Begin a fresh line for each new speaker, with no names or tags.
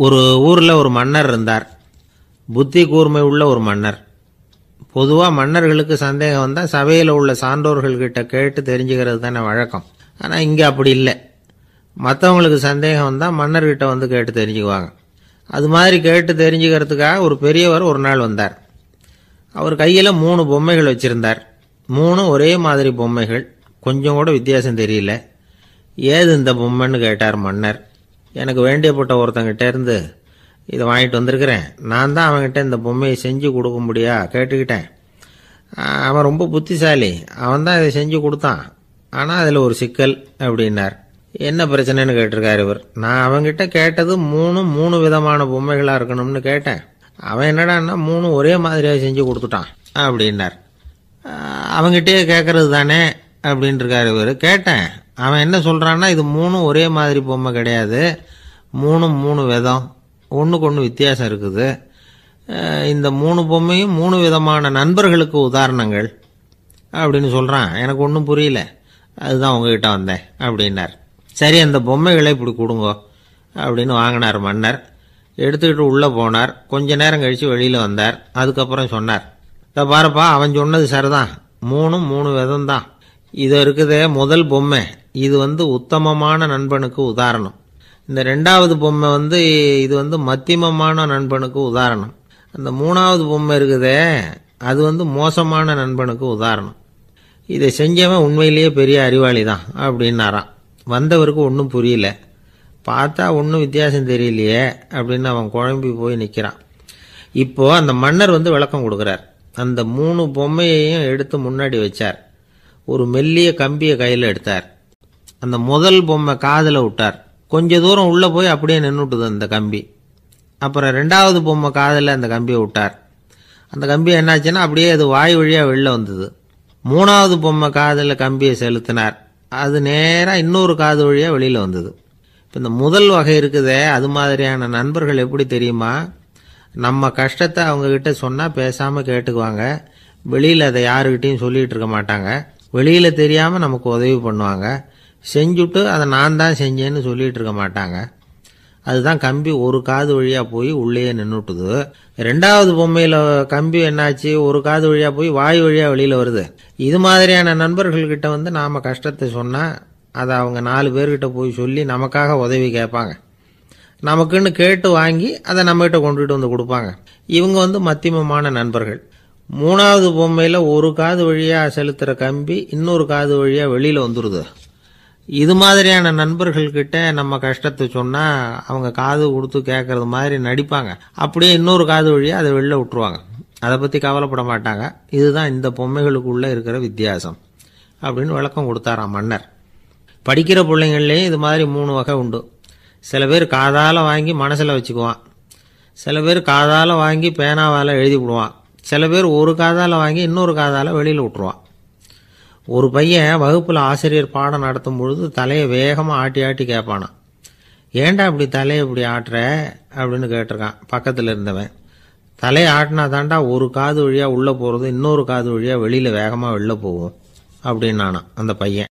ஒரு ஊரில் ஒரு மன்னர் இருந்தார். புத்தி கூர்மை உள்ள ஒரு மன்னர். பொதுவாக மன்னர்களுக்கு சந்தேகம் வந்தால் சபையில் உள்ள சான்றோர்கள்கிட்ட கேட்டு தெரிஞ்சுக்கிறது தானே வழக்கம். ஆனால் இங்கே அப்படி இல்லை. மற்றவங்களுக்கு சந்தேகம் வந்தால் மன்னர்கிட்ட வந்து கேட்டு தெரிஞ்சுக்குவாங்க. அது மாதிரி கேட்டு தெரிஞ்சுக்கிறதுக்காக ஒரு பெரியவர் ஒரு நாள் வந்தார். அவர் கையில் மூணு பொம்மைகள் வச்சுருந்தார். மூணும் ஒரே மாதிரி பொம்மைகள். கொஞ்சம் கூட வித்தியாசம் தெரியல. ஏது இந்த பொம்மைன்னு கேட்டார் மன்னர். எனக்கு வேண்டியப்பட்ட ஒருத்தங்கிட்ட இருந்து இதை வாங்கிட்டு வந்திருக்கிறேன். நான் தான் அவன்கிட்ட இந்த பொம்மையை செஞ்சு கொடுக்க முடியா கேட்டுக்கிட்டேன் அவன் ரொம்ப புத்திசாலி. அவன் தான் இதை செஞ்சு கொடுத்தான். ஆனால் அதில் ஒரு சிக்கல் அப்படின்னார். என்ன பிரச்சனைன்னு கேட்டிருக்காரு இவர். நான் அவன்கிட்ட கேட்டது மூணு மூணு விதமான பொம்மைகளாக இருக்கணும்னு கேட்டேன். அவன் என்னடான்னா மூணு ஒரே மாதிரியாக செஞ்சு கொடுத்துட்டான் அப்படின்னார். அவங்ககிட்டயே அவன்கிட்டயே கேட்கறது தானே அப்படின்ட்டுருக்காரு இவர். கேட்டேன். அவன் என்ன சொல்கிறான்னா இது மூணும் ஒரே மாதிரி பொம்மை கிடையாது. மூணும் மூணு விதம். ஒன்றுக்கு ஒன்று வித்தியாசம் இருக்குது. இந்த மூணு பொம்மையும் மூணு விதமான நண்பர்களுக்கு உதாரணங்கள் அப்படின்னு சொல்கிறான் எனக்கு ஒன்றும் புரியல. அதுதான் உங்ககிட்ட வந்தேன் அப்படின்னார். சரி அந்த பொம்மைகளை இப்படி கொடுங்கோ அப்படின்னு வாங்கினார் மன்னர். எடுத்துக்கிட்டு உள்ளே போனார். கொஞ்ச நேரம் கழித்து வெளியில் வந்தார். அதுக்கப்புறம் சொன்னார் இதை பாருப்பா அவன் சொன்னது சரிதான். மூணும் மூணு விதம் தான் இது இருக்குதே முதல் பொம்மை. இது வந்து உத்தமமான நண்பனுக்கு உதாரணம். இந்த ரெண்டாவது பொம்மை வந்து இது வந்து மத்தியமமான நண்பனுக்கு உதாரணம். அந்த மூணாவது பொம்மை இருக்குதே அது வந்து மோசமான நண்பனுக்கு உதாரணம். இதை செஞ்சவன் உண்மையிலேயே பெரிய அறிவாளி தான் அப்படின்னாராம். வந்தவருக்கு ஒன்றும் புரியல. பார்த்தா ஒன்றும் வித்தியாசம் தெரியலையே அப்படின்னு அவன் குழம்பி போய் நிற்கிறான் இப்போது அந்த மன்னர் வந்து விளக்கம் கொடுக்குறார். அந்த மூணு பொம்மையையும் எடுத்து முன்னாடி வச்சார். ஒரு மெல்லிய கம்பியை கையில் எடுத்தார். அந்த முதல் பொம்மை காதில் விட்டார். கொஞ்ச தூரம் உள்ளே போய் அப்படியே நின்றுட்டுது அந்த கம்பி. அப்புறம் ரெண்டாவது பொம்மை காதில் அந்த கம்பியை விட்டார். அந்த கம்பி என்னாச்சுன்னா அப்படியே அது வாய் வழியாக வெளில வந்தது. மூணாவது பொம்மை காதில் கம்பியை செலுத்தினார். அது நேராக இன்னொரு காது வழியாக வெளியில் வந்தது. இப்போ இந்த முதல் வகை இருக்குதே அது மாதிரியான நண்பர்கள் எப்படி தெரியுமா? நம்ம கஷ்டத்தை அவங்கக்கிட்ட சொன்னால் பேசாமல் கேட்டுக்குவாங்க. வெளியில் அதை யாருக்கிட்டையும் சொல்லிகிட்டு இருக்க மாட்டாங்க. வெளியில் தெரியாமல் நமக்கு உதவி பண்ணுவாங்க. செஞ்சுட்டு அதை நான் தான் செஞ்சேன்னு சொல்லிகிட்டு இருக்க மாட்டாங்க. அதுதான் கம்பி ஒரு காது வழியாக போய் உள்ளேயே நின்றுட்டுது ரெண்டாவது பொம்மையில் கம்பி என்னாச்சு? ஒரு காது வழியாக போய் வாய் வழியாக வெளியில் வருது. இது மாதிரியான நண்பர்கள்கிட்ட வந்து நாம் கஷ்டத்தை சொன்னால் அதை அவங்க நாலு பேர்கிட்ட போய் சொல்லி நமக்காக உதவி கேட்பாங்க. நமக்குன்னு கேட்டு வாங்கி அதை நம்மகிட்ட கொண்டுகிட்டு வந்து கொடுப்பாங்க. இவங்க வந்து மத்தியமமான நண்பர்கள். மூணாவது பொம்மையில் ஒரு காது வழியாக செலுத்துகிற கம்பி இன்னொரு காது வழியாக வெளியில் வந்துடுது இது மாதிரியான நண்பர்கள்கிட்ட நம்ம கஷ்டத்தை சொன்னால் அவங்க காது கொடுத்து கேட்கறது மாதிரி நடிப்பாங்க. அப்படியே இன்னொரு காது வழியாக அதை வெளில விட்டுருவாங்க. அதை பற்றி கவலைப்பட மாட்டாங்க. இதுதான் இந்த பொம்மைகளுக்குள்ளே இருக்கிற வித்தியாசம் அப்படின்னு விளக்கம் கொடுத்தாராம் மன்னர். படிக்கிற பிள்ளைங்கள்லேயும் இது மாதிரி மூணு வகை உண்டு. சில பேர் காதால் வாங்கி மனசில் வச்சுக்குவான். சில பேர் காதால் வாங்கி பேனாவால் எழுதி விடுவான். சில பேர் ஒரு காதால் வாங்கி இன்னொரு காதால் வெளியில் விட்ருவான் ஒரு பையன் வகுப்பில் ஆசிரியர் பாடம் நடத்தும் பொழுது தலையை வேகமாக ஆட்டி ஆட்டி கேட்பானான் ஏன்டா இப்படி தலையை இப்படி ஆட்டுற? அப்படின்னு கேட்டிருக்கான். பக்கத்தில் இருந்தவன். தலையை ஆட்டினா தாண்டா ஒரு காது வழியாக உள்ளே போகிறது இன்னொரு காது வழியாக வெளியில் வேகமாக வெளில போகும் அப்படின்னானான் அந்த பையன்.